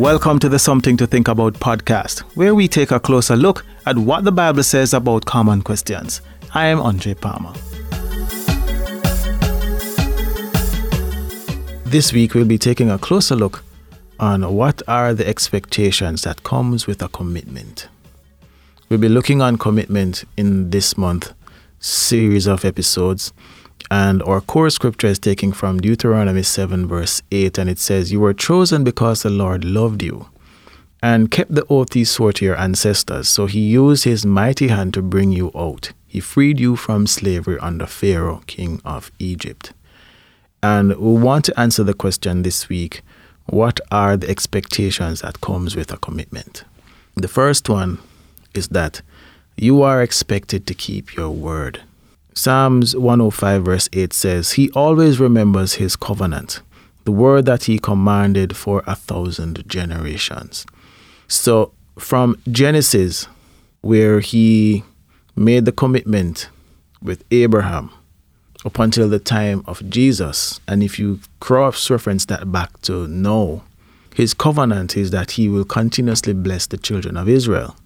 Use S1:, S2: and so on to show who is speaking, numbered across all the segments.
S1: Welcome to the Something to Think About podcast, where we take a closer look at what the Bible says about common questions. I am Andre Palmer. This week we'll be taking a closer look on what are the expectations that comes with a commitment. We'll be looking on commitment in this month series of episodes and our core scripture is taken from Deuteronomy 7, verse 8, and it says, You were chosen because the Lord loved you and kept the oath he swore to your ancestors. So he used his mighty hand to bring you out. He freed you from slavery under Pharaoh, king of Egypt. And we want to answer the question this week what are the expectations that comes with a commitment? The first one is that you are expected to keep your word. Psalms 105, verse 8 says, He always remembers His covenant, the word that He commanded for a thousand generations. So, from Genesis, where He made the commitment with Abraham up until the time of Jesus, and if you cross reference that back to now, His covenant is that He will continuously bless the children of Israel.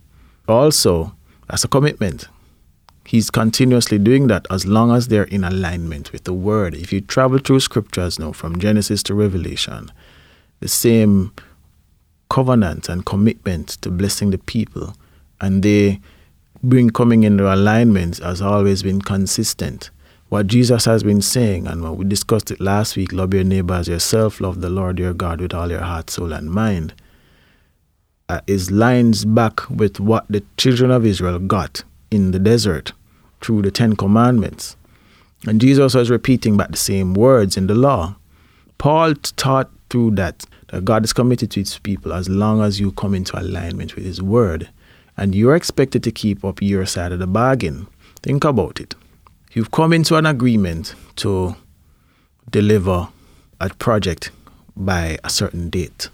S1: Also, that's a commitment He's continuously doing that as long as they're in alignment with the word. If you travel through scriptures now from Genesis to Revelation, the same covenant and commitment to blessing the people and they bring coming into alignment has always been consistent. What Jesus has been saying, and what we discussed it last week, love your neighbor as yourself, love the Lord your God with all your heart, soul, and mind, uh, is lines back with what the children of Israel got in the desert through the Ten Commandments. And Jesus was repeating back the same words in the law. Paul taught through that that God is committed to his people as long as you come into alignment with his word. And you're expected to keep up your side of the bargain. Think about it. You've come into an agreement to deliver a project by a certain date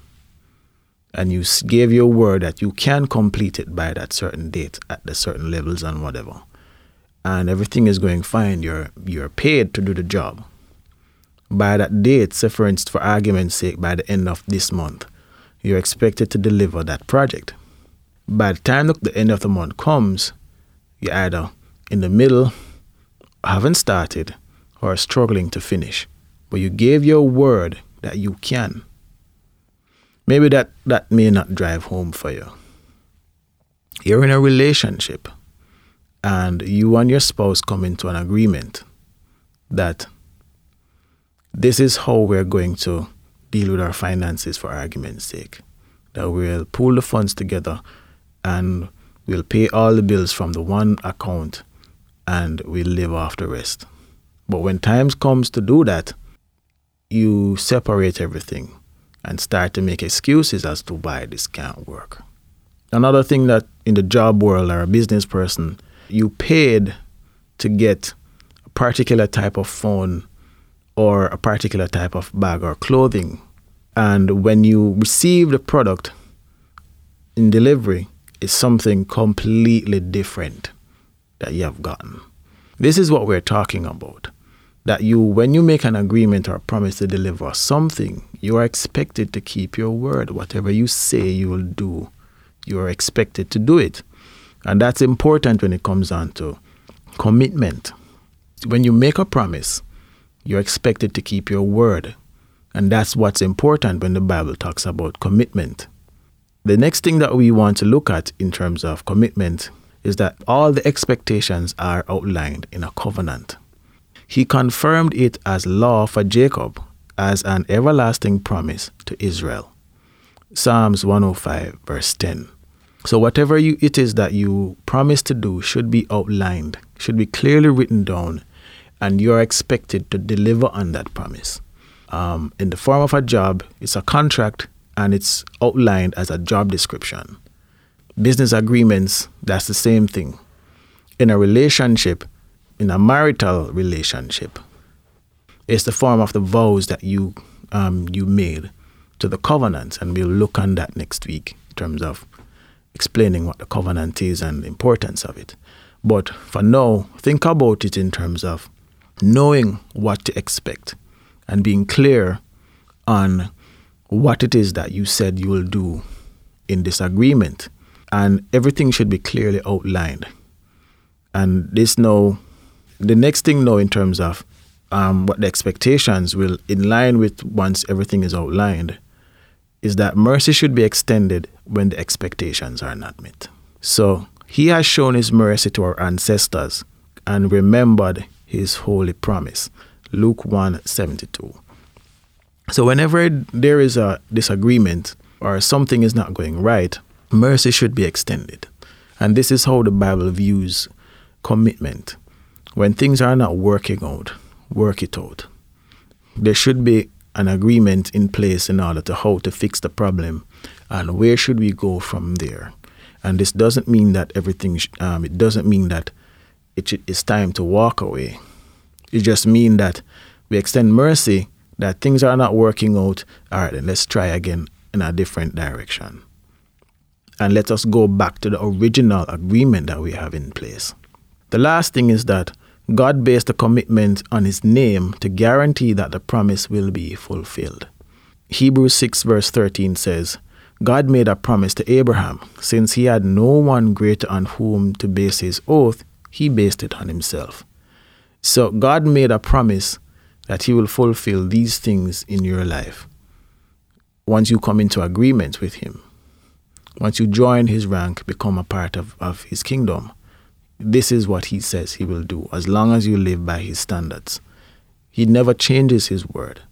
S1: and you gave your word that you can complete it by that certain date at the certain levels and whatever, and everything is going fine, you're you're paid to do the job. By that date, say for instance, for argument's sake, by the end of this month, you're expected to deliver that project. By the time the end of the month comes, you're either in the middle, haven't started, or struggling to finish. But you gave your word that you can maybe that, that may not drive home for you. You're in a relationship and you and your spouse come into an agreement that this is how we're going to deal with our finances for argument's sake. That we'll pool the funds together and we'll pay all the bills from the one account and we'll live off the rest. But when times comes to do that, you separate everything and start to make excuses as to why this can't work. Another thing that in the job world or a business person, you paid to get a particular type of phone or a particular type of bag or clothing. And when you receive the product in delivery, it's something completely different that you have gotten. This is what we're talking about that you, when you make an agreement or promise to deliver something, you are expected to keep your word. Whatever you say you will do, you are expected to do it. And that's important when it comes on to commitment. When you make a promise, you're expected to keep your word. And that's what's important when the Bible talks about commitment. The next thing that we want to look at in terms of commitment is that all the expectations are outlined in a covenant. He confirmed it as law for Jacob, as an everlasting promise to Israel. Psalms 105, verse 10. So, whatever you, it is that you promise to do should be outlined, should be clearly written down, and you're expected to deliver on that promise. Um, in the form of a job, it's a contract and it's outlined as a job description. Business agreements, that's the same thing. In a relationship, in a marital relationship. It's the form of the vows that you um, you made to the covenant, and we'll look on that next week in terms of explaining what the covenant is and the importance of it. But for now, think about it in terms of knowing what to expect and being clear on what it is that you said you will do in this agreement. And everything should be clearly outlined. And this now, the next thing now in terms of um, what the expectations will, in line with once everything is outlined, is that mercy should be extended when the expectations are not met. So he has shown his mercy to our ancestors and remembered his holy promise. Luke 1 72. So, whenever there is a disagreement or something is not going right, mercy should be extended. And this is how the Bible views commitment. When things are not working out, work it out. There should be an agreement in place in order to how to fix the problem and where should we go from there. And this doesn't mean that everything, um, it doesn't mean that it is time to walk away. It just means that we extend mercy that things are not working out. All right, then let's try again in a different direction. And let us go back to the original agreement that we have in place. The last thing is that God based the commitment on his name to guarantee that the promise will be fulfilled. Hebrews 6, verse 13 says, God made a promise to Abraham. Since he had no one greater on whom to base his oath, he based it on himself. So God made a promise that he will fulfill these things in your life once you come into agreement with him. Once you join his rank, become a part of, of his kingdom. This is what he says he will do as long as you live by his standards. He never changes his word.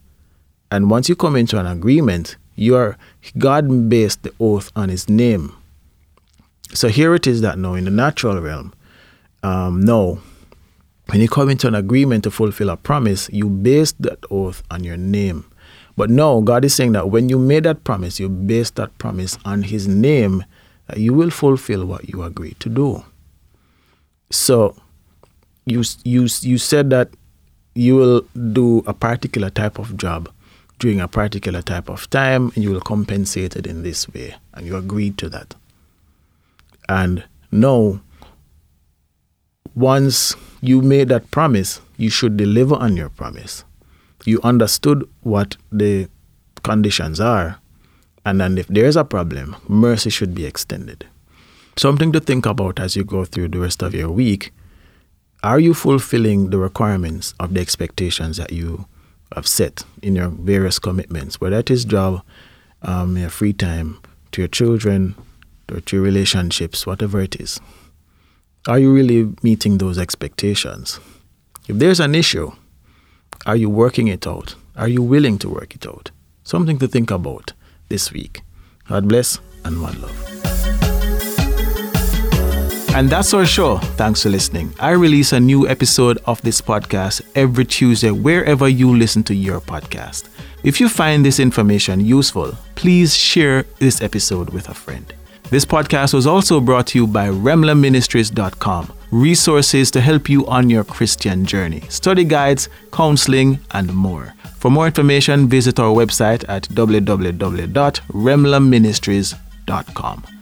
S1: And once you come into an agreement, you are God based the oath on his name. So here it is that now in the natural realm, um, no, when you come into an agreement to fulfill a promise, you base that oath on your name. But no, God is saying that when you made that promise, you base that promise on his name, you will fulfill what you agreed to do. So you you you said that you will do a particular type of job during a particular type of time and you will compensate it in this way and you agreed to that. And now once you made that promise, you should deliver on your promise. You understood what the conditions are, and then if there's a problem, mercy should be extended. Something to think about as you go through the rest of your week. Are you fulfilling the requirements of the expectations that you have set in your various commitments, whether it is job, um, your free time, to your children, to your relationships, whatever it is? Are you really meeting those expectations? If there's an issue, are you working it out? Are you willing to work it out? Something to think about this week. God bless and one love. And that's our show. Thanks for listening. I release a new episode of this podcast every Tuesday, wherever you listen to your podcast. If you find this information useful, please share this episode with a friend. This podcast was also brought to you by remlaministries.com, resources to help you on your Christian journey, study guides, counseling, and more. For more information, visit our website at www.remlaministries.com.